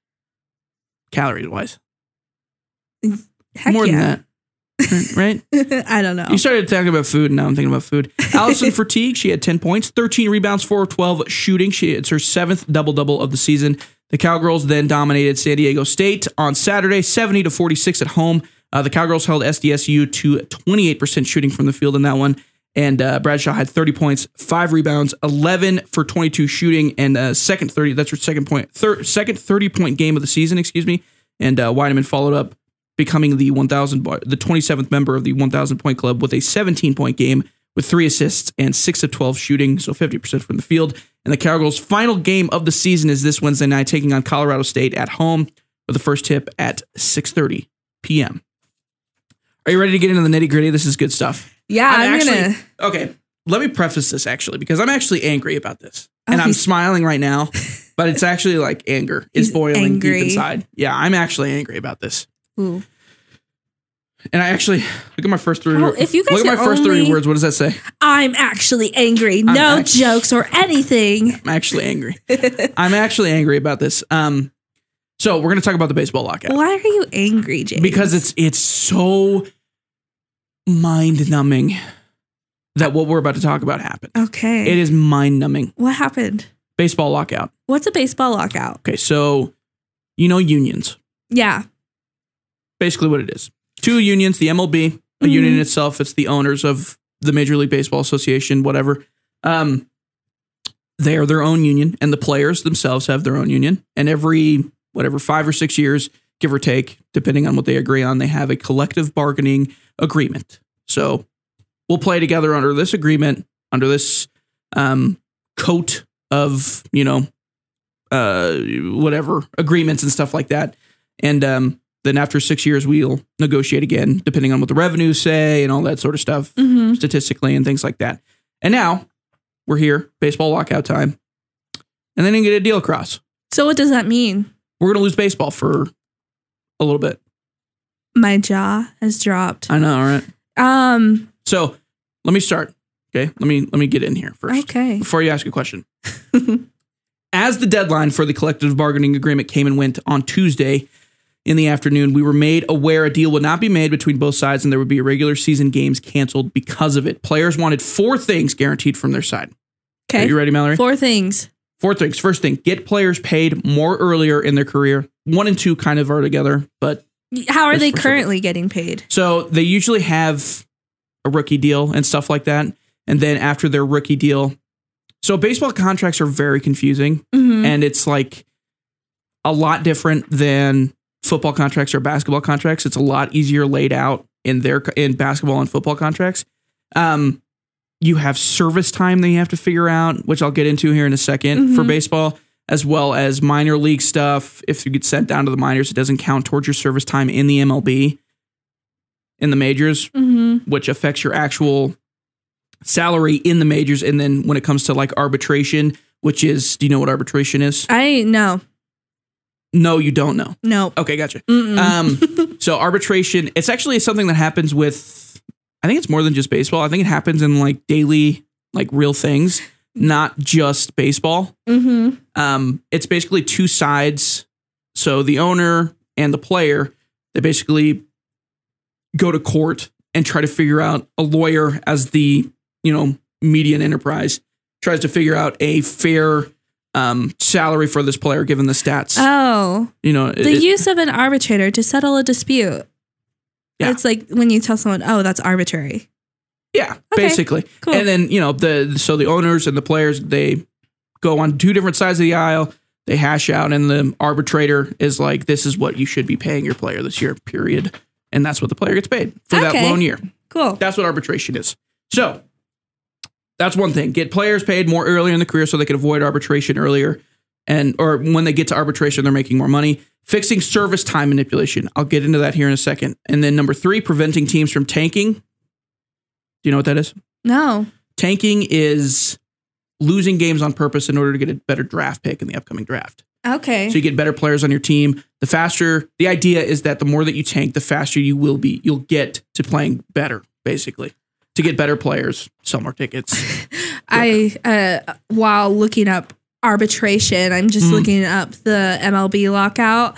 A: calories wise.
B: Heck
A: More
B: yeah.
A: than that, right?
B: I don't know.
A: You started talking about food, and now I'm thinking about food. Allison Fatigue, she had 10 points, 13 rebounds, 4 of 12 shooting. She It's her seventh double double of the season. The Cowgirls then dominated San Diego State on Saturday, 70 to 46 at home. Uh, the Cowgirls held SDSU to 28% shooting from the field in that one. And uh, Bradshaw had 30 points, five rebounds, 11 for 22 shooting, and uh, second 30. That's her second point, third, second 30 point game of the season. Excuse me. And uh, Weidemann followed up becoming the 1000 the 27th member of the 1000 point club with a 17 point game with 3 assists and 6 of 12 shooting so 50% from the field and the Cowgirls final game of the season is this Wednesday night taking on Colorado State at home with the first tip at 6:30 p.m. Are you ready to get into the nitty-gritty this is good stuff
B: yeah, I'm,
A: actually
B: gonna.
A: okay let me preface this actually because I'm actually angry about this and
B: Oh,
A: I'm smiling right now but it's actually like anger is boiling
B: angry.
A: deep inside yeah I'm actually angry about this
B: Ooh.
A: And I actually look at my first three.
B: Oh, if you guys
A: look at my first three words, what does that say?
B: I'm actually angry. no
A: act-
B: jokes or anything.
A: I'm actually angry. I'm actually angry about this. Um, so we're gonna talk about the baseball lockout
B: Why are you angry, James?
A: because it's it's so mind numbing that what we're about to talk about happened.
B: okay.
A: It is mind numbing.
B: what happened?
A: Baseball lockout.
B: What's a baseball lockout?
A: Okay, so you know unions.
B: Yeah.
A: Basically, what it is. Two unions. The MLB, a
B: Mhm.
A: union itself. It's the owners of the Major League Baseball Association, whatever. Um, they are their own union, and the players themselves have their own union. And every whatever five or six years, give or take, depending on what they agree on, they have a collective bargaining agreement. So we'll play together under this agreement, under this um, coat of you know uh, whatever agreements and stuff like that. And um, then after six years, we'll negotiate again, depending on what the revenues say and all that sort of stuff,
B: hmm
A: statistically and things like that. And now we're here, baseball lockout time, and then they get a deal across.
B: So what does that mean?
A: We're gonna lose baseball for a little bit.
B: My jaw has dropped.
A: I know, all right.
B: Um.
A: So let me start. Okay, let me let me get in here first
B: Okay.
A: before you ask a question. As the deadline for the collective bargaining agreement came and went on Tuesday in the afternoon, we were made aware a deal would not be made between both sides and there would be regular season games canceled because of it. Players wanted four things guaranteed from their side. Are
B: Okay.
A: you ready, Mallory?
B: Four things.
A: Four things. First thing, get players paid more earlier in their career. One and two kind of are together, but
B: How are they
A: for sure.
B: currently getting paid?
A: So they usually have a rookie deal and stuff like that. And then after their rookie deal, so baseball contracts are very confusing
B: Mhm.
A: and it's like a lot different than football contracts or basketball contracts. It's a lot easier laid out in their in basketball and football contracts. Um, you have service time that you have to figure out, which I'll get into here in a 2nd for
B: Mhm.
A: baseball, as well as minor league stuff. If you get sent down to the minors, it doesn't count towards your service time in the MLB, in the majors,
B: Mhm.
A: which affects your actual salary in the majors. And then when it comes to like arbitration, which is, do you know what arbitration is?
B: I no
A: No, you don't know.
B: no.
A: Okay, gotcha.
B: Mm-mm.
A: Um, so arbitration, it's actually something that happens with, I think it's more than just baseball. I think it happens in like daily, like real things, not just baseball.
B: hmm
A: Um, it's basically two sides. So the owner and the player, they basically go to court and try to figure out a lawyer as the, you know, median enterprise tries to figure out a fair um, salary for this player given the stats.
B: Oh,
A: you know,
B: the
A: it-
B: use of an arbitrator to settle a dispute.
A: Yeah.
B: It's like when you tell someone, "Oh, that's arbitrary."
A: Yeah,
B: Okay,
A: basically.
B: cool.
A: And then, you know, the so the owners and the players, they go on two different sides of the aisle. They hash out, and the arbitrator is like, "This is what you should be paying your player this year." Period, and that's what the player gets paid for that
B: Okay.
A: loan year.
B: Cool.
A: That's what arbitration is. So that's one thing. Get players paid more earlier in the career so they can avoid arbitration earlier. And or when they get to arbitration, they're making more money. Fixing service time manipulation. I'll get into that here in a second. And then number three, preventing teams from tanking. Do you know what that is?
B: No.
A: Tanking is losing games on purpose in order to get a better draft pick in the upcoming draft.
B: Okay.
A: So you get better players on your team. The faster the idea is that the more that you tank, the faster you will be. You'll get to playing better, basically. To get better players, sell more tickets.
B: I uh, while looking up arbitration, I'm just
A: Mm.
B: looking up the MLB lockout.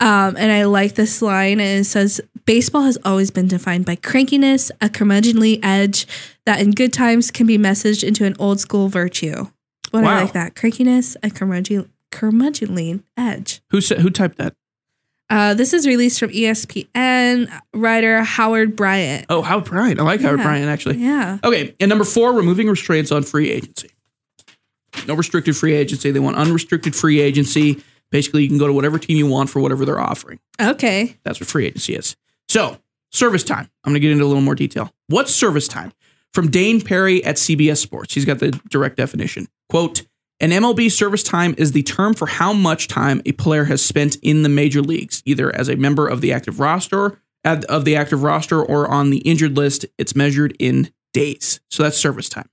B: Um, and I like this line, and it says, "Baseball has always been defined by crankiness, a curmudgeonly edge that, in good times, can be messaged into an old school virtue." What
A: Wow.
B: I like that crankiness, a curmudgeon, curmudgeonly edge.
A: who said who typed that?
B: Uh, this is released from ESPN writer Howard Bryant.
A: Oh, Howard Bryant. I like Howard
B: Yeah.
A: Bryant actually.
B: Yeah.
A: Okay, and number four, removing restraints on free agency. No restricted free agency. They want unrestricted free agency. Basically, you can go to whatever team you want for whatever they're offering.
B: Okay.
A: That's what free agency is. So, service time. I'm going to get into a little more detail. What's service time? From Dayn Perry at CBS Sports. He's got the direct definition. Quote, an MLB service time is the term for how much time a player has spent in the major leagues, either as a member of the active roster, of the active roster or on the injured list. It's measured in days. So that's service time.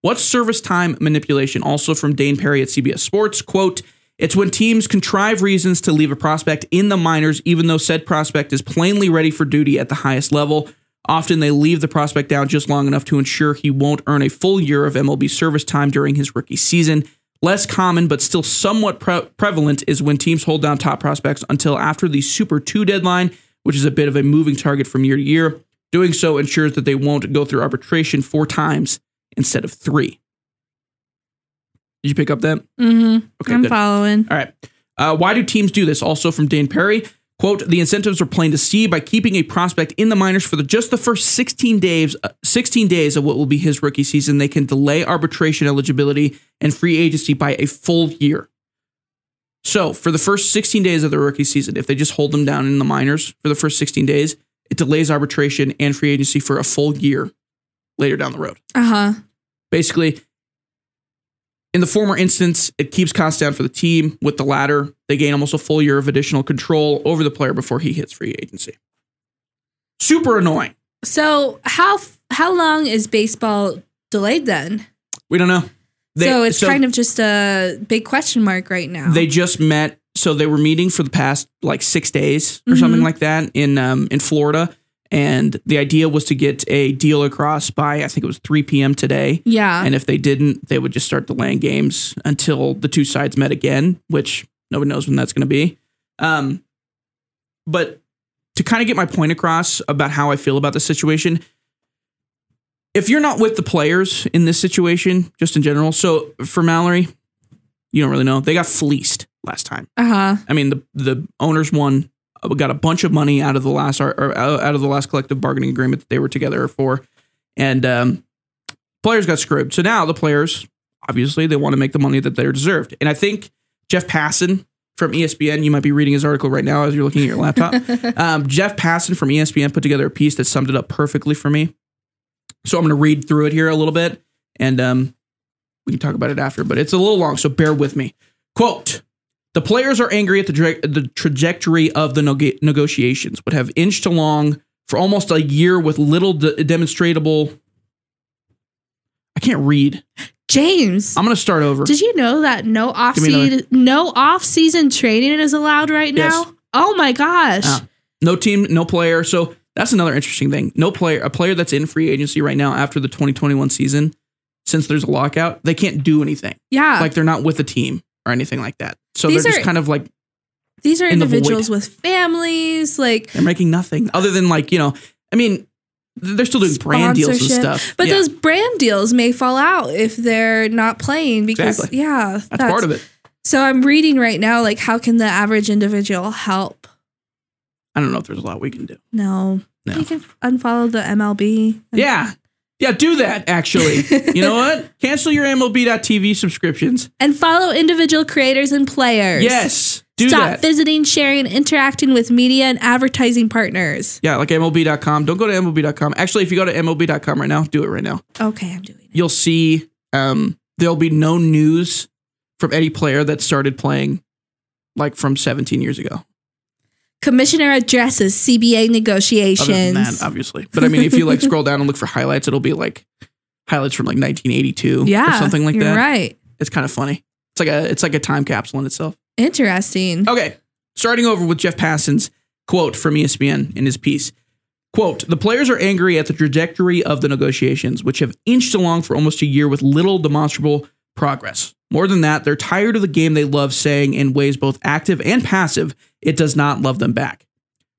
A: What's service time manipulation? Also from Dayn Perry at CBS Sports. Quote, it's when teams contrive reasons to leave a prospect in the minors, even though said prospect is plainly ready for duty at the highest level. Often they leave the prospect down just long enough to ensure he won't earn a full year of MLB service time during his rookie season. Less common, but still somewhat pre- prevalent, is when teams hold down top prospects until after the Super 2 deadline, which is a bit of a moving target from year to year. Doing so ensures that they won't go through arbitration four times instead of three. Did you pick up that?
B: Mm-hmm.
A: Okay,
B: I'm
A: good.
B: following.
A: All right. Uh, why do teams do this? Also from Dayn Perry. Quote, the incentives are plain to see by keeping a prospect in the minors for the, just the first 16 days, uh, 16 days of what will be his rookie season. They can delay arbitration eligibility and free agency by a full year. So for the first 16 days of the rookie season, if they just hold them down in the minors for the first 16 days, it delays arbitration and free agency for a full year later down the road.
B: Uh huh.
A: Basically, in the former instance, it keeps costs down for the team. With the latter, they gain almost a full year of additional control over the player before he hits free agency. Super annoying.
B: So how how long is baseball delayed then?
A: We don't know. They-
B: so it's kind of just a big question mark right now.
A: they just met. So they were meeting for the past like six days or
B: Mhm.
A: something like that in um, in Florida, and the idea was to get a deal across by I think it was 3 p.m. today.
B: yeah.
A: And if they didn't, they would just start delaying games until the two sides met again, which nobody knows when that's going to be. Um, but to kind of get my point across about how I feel about the situation, if you're not with the players in this situation, just in general, so for Mallory, you don't really know. They got fleeced last time.
B: uh huh.
A: I mean, the the owners won, got a bunch of money out of the last or out of the last collective bargaining agreement that they were together for, and um, players got screwed. So now the players, obviously, they want to make the money that they're deserved. And I think Jeff Passan from ESPN, you might be reading his article right now as you're looking at your laptop. um, Jeff Passan from ESPN put together a piece that summed it up perfectly for me. So I'm going to read through it here a little bit, and um, we can talk about it after. But it's a little long, so bear with me. Quote. The players are angry at the, tra- the trajectory of the neg- negotiations, would have inched along for almost a year with little de- demonstrable. I can't read.
B: James,
A: I'm going to start over.
B: did you know that no off
A: Give me another.
B: season no off season training is allowed right
A: Yes.
B: now? Oh my gosh.
A: Ah. no team, no player. So that's another interesting thing. No player, a player that's in free agency right now after the 2021 season, since there's a lockout, they can't do anything.
B: yeah.
A: Like they're not with a team or anything like that. So
B: These
A: they're just
B: are-
A: kind of like
B: These are
A: in the
B: individuals with families, like
A: they're making nothing other than like you know. I mean, they're still doing brand deals and stuff.
B: But
A: Yeah.
B: those brand deals may fall out if they're not playing because
A: Exactly.
B: yeah,
A: that's, part of it.
B: So I'm reading right now like how can the average individual help?
A: I don't know if there's a lot we can do.
B: No.
A: No.
B: You can unfollow the MLB.
A: Yeah. Yeah, do that actually. you know what? Cancel your MLB.TV subscriptions.
B: And follow individual creators and players.
A: Yes. Do that.
B: Stop
A: that.
B: visiting, sharing, interacting with media and advertising partners.
A: yeah, like MLB.com. Don't go to MLB.com. Actually, if you go to MLB.com right now, do it right now.
B: Okay, I'm doing it.
A: You'll see um, there'll be no news from any player that started playing like from 17 years ago.
B: Commissioner addresses CBA negotiations.
A: Other than that, obviously. But I mean, if you like scroll down and look for highlights, it'll be like highlights from like 1982
B: yeah,
A: or something like
B: you're
A: that.
B: Right.
A: It's kind of funny. It's like a it's like a time capsule in itself.
B: Interesting.
A: Okay, starting over with Jeff Passan's quote from ESPN in his piece. Quote, the players are angry at the trajectory of the negotiations, which have inched along for almost a year with little demonstrable progress. More than that, they're tired of the game they love saying in ways both active and passive, it does not love them back.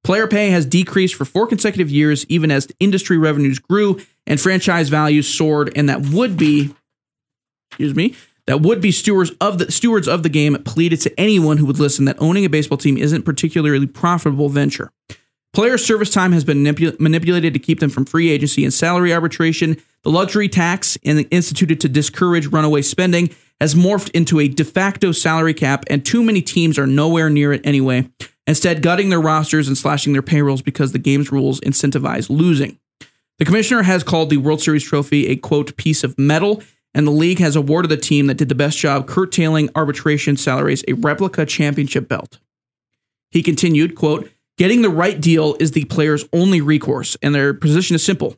A: Player pay has decreased for four consecutive years, even as industry revenues grew and franchise values soared, and that would be, excuse me, that would be stewards of the stewards of the game pleaded to anyone who would listen that owning a baseball team isn't particularly profitable venture. Player service time has been manipu- manipulated to keep them from free agency and salary arbitration. The luxury tax instituted to discourage runaway spending has morphed into a de facto salary cap, and too many teams are nowhere near it anyway. Instead, gutting their rosters and slashing their payrolls because the game's rules incentivize losing. The commissioner has called the World Series trophy a quote piece of metal, and the league has awarded the team that did the best job curtailing arbitration salaries a replica championship belt. He continued, quote, getting the right deal is the player's only recourse, and their position is simple.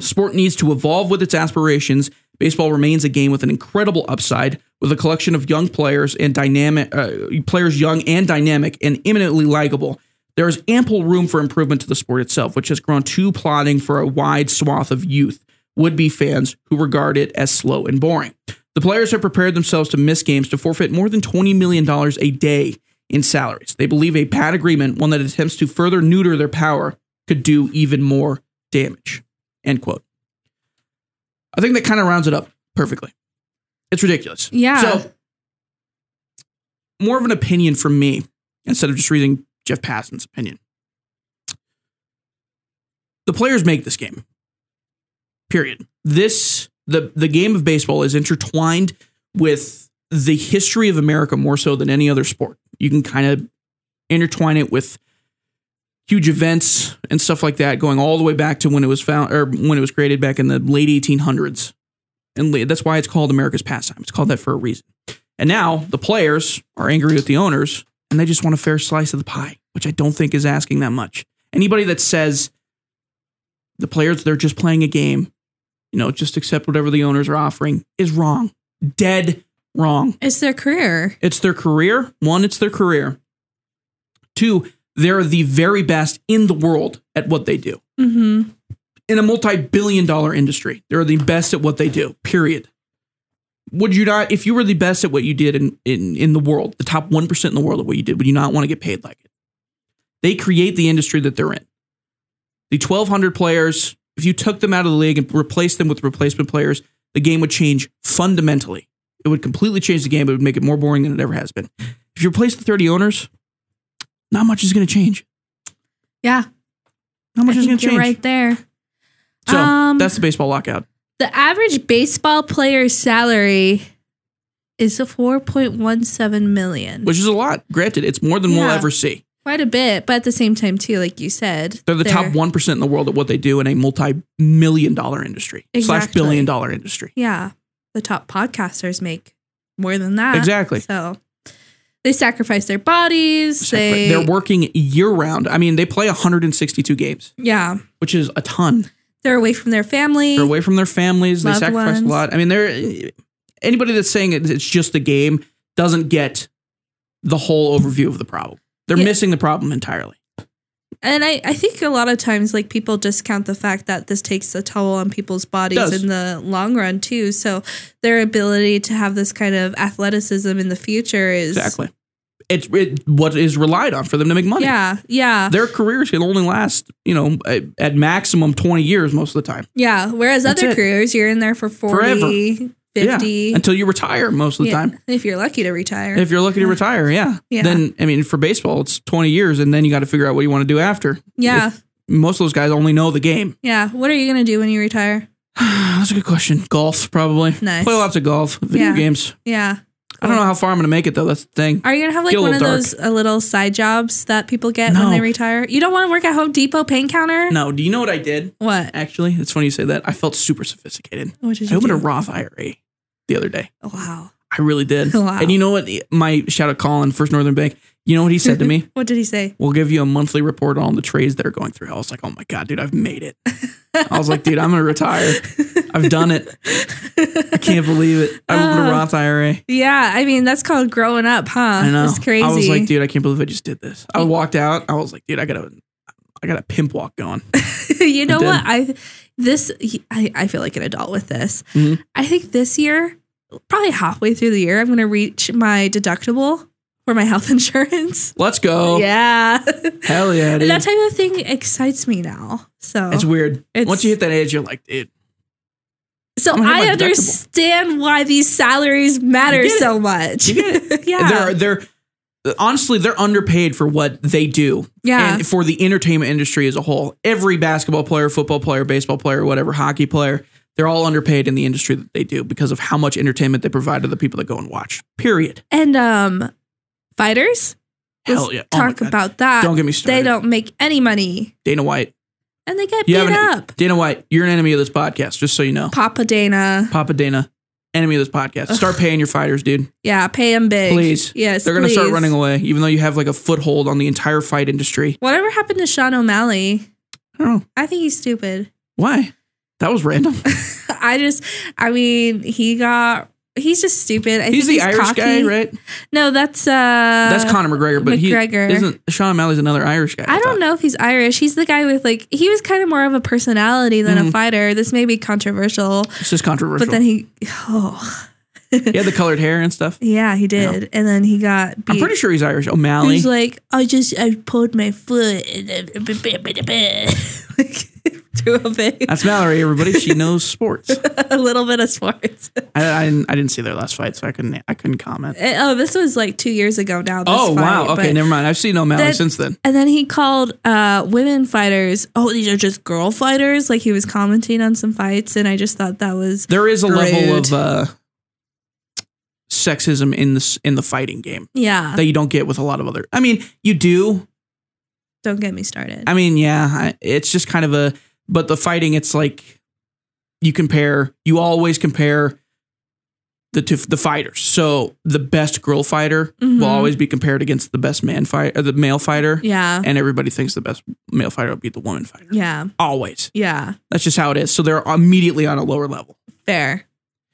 A: Sport needs to evolve with its aspirations. Baseball remains a game with an incredible upside, with a collection of young players and dynamic uh, players, young and dynamic, and eminently likable. There is ample room for improvement to the sport itself, which has grown too plodding for a wide swath of youth would-be fans who regard it as slow and boring. The players have prepared themselves to miss games to forfeit more than $20 million a day in salaries. They believe a bad agreement, one that attempts to further neuter their power, could do even more damage. End quote. I think that kind of rounds it up perfectly. It's ridiculous.
B: Yeah.
A: So, more of an opinion from me instead of just reading Jeff Passan's opinion. The players make this game. Period. This the the game of baseball is intertwined with the history of America more so than any other sport. You can kind of intertwine it with huge events and stuff like that, going all the way back to when it was found or when it was created back in the late 1800s. And that's why it's called America's pastime. It's called that for a reason. And now the players are angry with the owners and they just want a fair slice of the pie, which I don't think is asking that much. Anybody that says the players they're just playing a game, you know, just accept whatever the owners are offering is wrong. Dead wrong.
B: it's their career.
A: It's their career. One, it's their career. Two, they're the very best in the world at what they do.
B: Mm-hmm.
A: In a multi billion dollar industry, they're the best at what they do, period. Would you not, if you were the best at what you did in, in, in the world, the top 1% in the world at what you did, would you not want to get paid like it? They create the industry that they're in. The 1,200 players, if you took them out of the league and replaced them with replacement players, the game would change fundamentally. It would completely change the game. It would make it more boring than it ever has been. If you replace the 30 owners, not much is going to change.
B: Yeah.
A: Not much
B: I
A: is going to change.
B: right there.
A: So
B: Um,
A: that's the baseball lockout.
B: The average baseball player's salary is a 4.17 million.
A: which is a lot. Granted, it's more than we'll ever see.
B: Quite a bit, but at the same time too, like you said,
A: They're the top one percent in the world at what they do in a multi-million dollar industry slash billion dollar industry.
B: Yeah. The top podcasters make more than that.
A: Exactly.
B: So they sacrifice their bodies. They
A: They're working year round. I mean, they play 162 games,
B: Yeah.
A: which is a ton.
B: They're away from their family.
A: They're away from their families. They sacrifice
B: ones.
A: a lot. I mean, they're anybody that's saying it's just the game doesn't get the whole overview of the problem. They're
B: Yeah.
A: missing the problem entirely.
B: And I, I think a lot of times like people discount the fact that this takes a toll on people's bodies
A: Does.
B: in the long run too. So their ability to have this kind of athleticism in the future is
A: Exactly. It's it, what is relied on for them to make money.
B: Yeah, yeah.
A: Their careers can only last, you know, at- at maximum 20 years most of the time.
B: Yeah. Whereas
A: That's
B: other
A: it.
B: careers you're in there for 40, 50.
A: Yeah, until you retire most of the
B: Yeah,
A: time.
B: If you're lucky to retire.
A: If you're lucky to retire, yeah.
B: Yeah.
A: Then I mean, for baseball, it's 20 years, and then you got to figure out what you want to do after.
B: yeah.
A: If most of those guys only know the game.
B: yeah. What are you gonna do when you retire?
A: That's a good question. Golf, probably.
B: Nice.
A: Play lots of golf, video
B: Yeah.
A: games.
B: Yeah.
A: I don't know how far I'm going to make it though. That's the thing.
B: Are you gonna have like
A: Get a
B: one of
A: little
B: those uh, little side jobs that people get
A: No.
B: when they retire? You don't want to work at Home Depot paint counter?
A: No, do you know what I did?
B: What?
A: Actually, it's funny you say that. I felt super sophisticated.
B: What did
A: I
B: you
A: opened
B: do?
A: a Roth IRA the other day.
B: wow.
A: I really did.
B: Wow.
A: And you know what? My shout out Colin, First Northern Bank. You know what he said to me?
B: What did he say?
A: We'll give you a monthly report on the trades that are going through. I was like, oh my God, dude, I've made it. I was like, dude, I'm going to retire. I've done it. I can't believe it. I opened a
B: Uh,
A: Roth IRA.
B: Yeah, I mean that's called growing up, huh?
A: I know.
B: It's crazy.
A: I was like, dude, I can't believe I just did this. I walked out. I was like, dude, I got a, I got a pimp walk going.
B: you know what? I this I, I feel like an adult with this.
A: Mhm.
B: I think this year, probably halfway through the year, I'm gonna reach my deductible for my health insurance.
A: Let's go.
B: Yeah.
A: Hell yeah, dude.
B: that type of thing excites me now. So
A: it's weird.
B: It's-
A: Once you hit that age, you're like, dude,
B: so
A: I'm gonna hit
B: I understand why these salaries matter so much. Yeah.
A: they're they're honestly they're underpaid for what they do.
B: Yeah.
A: And for the entertainment industry as a whole. Every basketball player, football player, baseball player, whatever, hockey player, they're all underpaid in the industry that they do because of how much entertainment they provide to the people that go and watch. Period.
B: and um fighters.
A: Hell
B: Let's
A: yeah. Oh my
B: Talk
A: God.
B: about that.
A: Don't get me started.
B: They don't make any money.
A: Dana White.
B: And they get
A: You
B: beat
A: have an-
B: up.
A: Dana White, you're an enemy of this podcast, just so you know.
B: Papa Dana.
A: Papa Dana, enemy of this podcast. Start paying your fighters, dude.
B: Yeah, pay them big.
A: Please.
B: Yes.
A: They're gonna start
B: please.
A: running away, even though you have like a foothold on the entire fight industry.
B: Whatever happened to Sean O'Malley?
A: I don't know.
B: I think he's stupid.
A: Why? That was random.
B: I just, I mean, he got, he's just stupid. I
A: He's the Irish
B: cocky.
A: guy, right?
B: No, that's, uh,
A: That's Conor McGregor, but
B: McGregor.
A: he isn't. Sean O'Malley's another Irish guy.
B: I don't know if he's Irish. He's the guy with like, he was kind of more of a personality than a
A: Mhm.
B: fighter. This may be controversial,
A: It's just controversial.
B: but then he, oh,
A: he had the colored hair and stuff.
B: yeah, he did. And then he got beat.
A: I'm pretty sure he's Irish. O'Malley.
B: He's like, I just, I pulled my foot like, to a big,
A: That's Mallory. Everybody, she knows sports.
B: a little bit of sports.
A: I, I, didn't, I didn't see their last fight, so I couldn't. I couldn't comment.
B: Eh, Oh, this was like two years ago now. This
A: Oh
B: fight,
A: wow. Okay, never mind. I've seen O'Malley
B: That-
A: since then.
B: And then he called uh, women fighters, oh, these are just girl fighters. Like he was commenting on some fights, and I just thought that was
A: There is a level of uh, sexism in this in the fighting game
B: yeah.
A: that you don't get with a lot of other. I mean, you do.
B: don't get me started.
A: I mean, yeah, I- it's just kind of a. But the fighting, it's like you compare. You always compare the two the fighters. So the best girl fighter
B: Mhm.
A: will always be compared against the best man fight or the male fighter.
B: yeah,
A: And everybody thinks the best male fighter will beat the woman fighter.
B: yeah,
A: Always.
B: yeah.
A: That's just how it is. So they're immediately on a lower level.
B: Fair.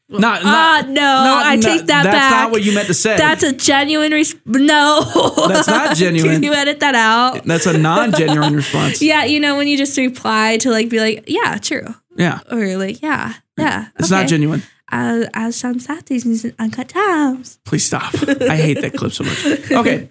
A: Not, not
B: no,
A: not-
B: I take that
A: That's
B: back.
A: That's not what you meant to say.
B: That's a genuine response. no.
A: That's not genuine.
B: Can you edit that out?
A: That's a non-genuine response.
B: Yeah, you know when you just reply to like be like, yeah, true,
A: Yeah.
B: or like, yeah, yeah.
A: It's not genuine.
B: Uh, as Sean Satis in Uncut times.
A: Please stop. I hate that clip so much. Okay.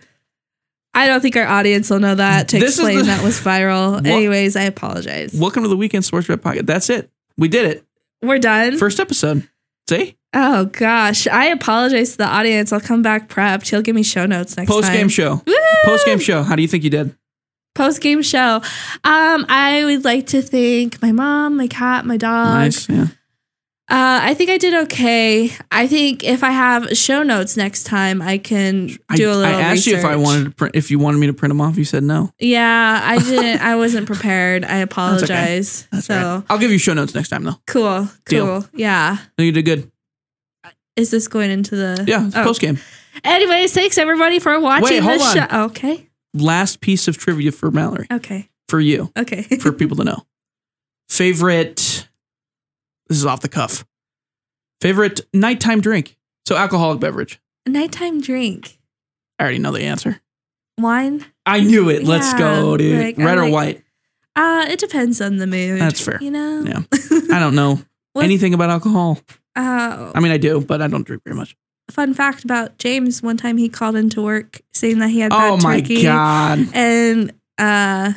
B: I don't think our audience will know that to
A: This
B: explain
A: the-
B: that was viral.
A: What-
B: Anyways, I apologize.
A: Welcome to the Weekend Sports Rep Pocket. That's it. We did it.
B: We're done.
A: First episode. See?
B: oh gosh, I apologize to the audience. I'll come back prepped. He'll give me show notes next
A: Post game show. Post game show. How do you think you did?
B: Post game show. Um, I would like to thank my mom, my cat, my dog.
A: nice. Yeah.
B: Uh, I think I did okay. I think if I have show notes next time, I can do
A: I,
B: a little.
A: I asked you if I wanted to print if you wanted me to print them off. You said no.
B: Yeah, I didn't. I wasn't prepared. I apologize.
A: That's
B: so
A: all right. I'll give you show notes next time though.
B: cool,
A: Deal.
B: cool. Yeah.
A: No, you did good.
B: Is this going into the?
A: Yeah.
B: Oh.
A: Post game.
B: Anyways, thanks everybody for watching
A: Wait, hold
B: this
A: on.
B: show. Okay.
A: Last piece of trivia for Mallory.
B: Okay.
A: For you.
B: Okay.
A: For people to know. Favorite. This is off the cuff. Favorite nighttime drink. So alcoholic beverage.
B: Nighttime drink.
A: I already know the answer.
B: Wine.
A: I knew it. Let's go, dude.
B: like,
A: Red or
B: like-
A: white?
B: Uh, it depends on the mood.
A: That's fair.
B: You know.
A: Yeah. I don't know anything about alcohol.
B: Uh,
A: I mean, I do, but I don't drink very much.
B: fun fact about James: one time he called into work saying that he had bad
A: Oh my
B: turkey,
A: god!
B: and uh,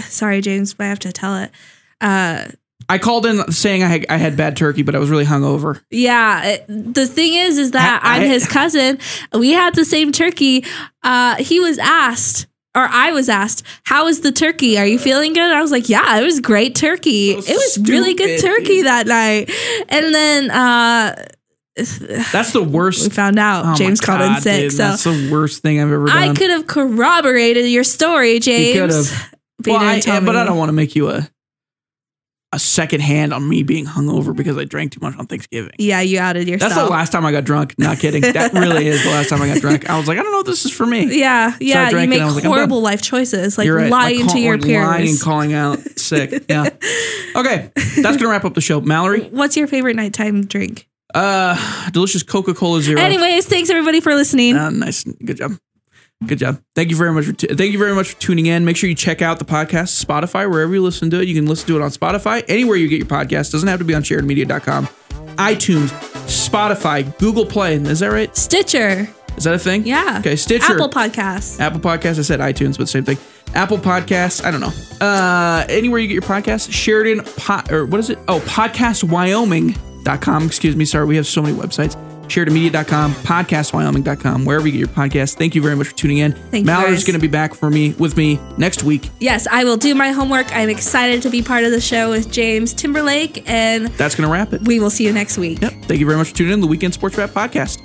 B: sorry, James, but I have to tell it. Uh,
A: I called in saying I had, I had bad turkey, but I was really hungover.
B: Yeah, the thing is, is that
A: I-
B: am his cousin. We had the same turkey. Uh, he was asked or I was asked, "How was the turkey? Are you feeling good?" I was like, "Yeah, it was great turkey.
A: So
B: it was really good turkey
A: dude.
B: that night." And then uh,
A: That's the worst.
B: we found out
A: Oh
B: James called in sick.
A: dude,
B: so
A: that's the worst thing I've ever done.
B: I could have corroborated your story, James.
A: could've.
B: But, you
A: well, I, but I don't want to make you a a second hand on me being hungover because I drank too much on Thanksgiving.
B: Yeah, you outed yourself.
A: That's the last time I got drunk. Not kidding. That really is the last time I got drunk. I was like, I don't know if this is for me.
B: Yeah, yeah. You make
A: like,
B: horrible life choices, like
A: right.
B: lying
A: Like,
B: to
A: call-
B: your
A: like lying calling out sick. Yeah. Okay, that's gonna wrap up the show. Mallory,
B: What's your favorite nighttime drink?
A: uh, delicious Coca Cola Zero.
B: Anyways, thanks everybody for listening.
A: Uh, nice, good job, good job. Thank you very much. For t- thank you very much for tuning in. Make sure you check out the podcast, Spotify, wherever you listen to it. You can listen to it on Spotify, anywhere you get your podcast. Doesn't have to be on sheridanmedia.com, iTunes, Spotify, Google Play. Is that right?
B: Stitcher,
A: Is that a thing?
B: yeah.
A: Okay, Stitcher,
B: Apple Podcasts.
A: Apple Podcasts. I said iTunes, but same thing. Apple Podcasts. I don't know. Uh, anywhere you get your podcast, Sheridan pot or what is it? Oh, podcastwyoming.com. Excuse me. Sorry, we have so many websites. SheridanMedia.com, podcastwyoming.com, wherever you get your podcast. Thank you very much for tuning in.
B: Thank you,
A: Mallory's going to be back for me with me next week.
B: Yes, I will do my homework. I'm excited to be part of the show with James Timberlake, and
A: That's going to wrap it.
B: we will see you next week.
A: Yep. Thank you very much for tuning in the Weekend Sports Wrap podcast.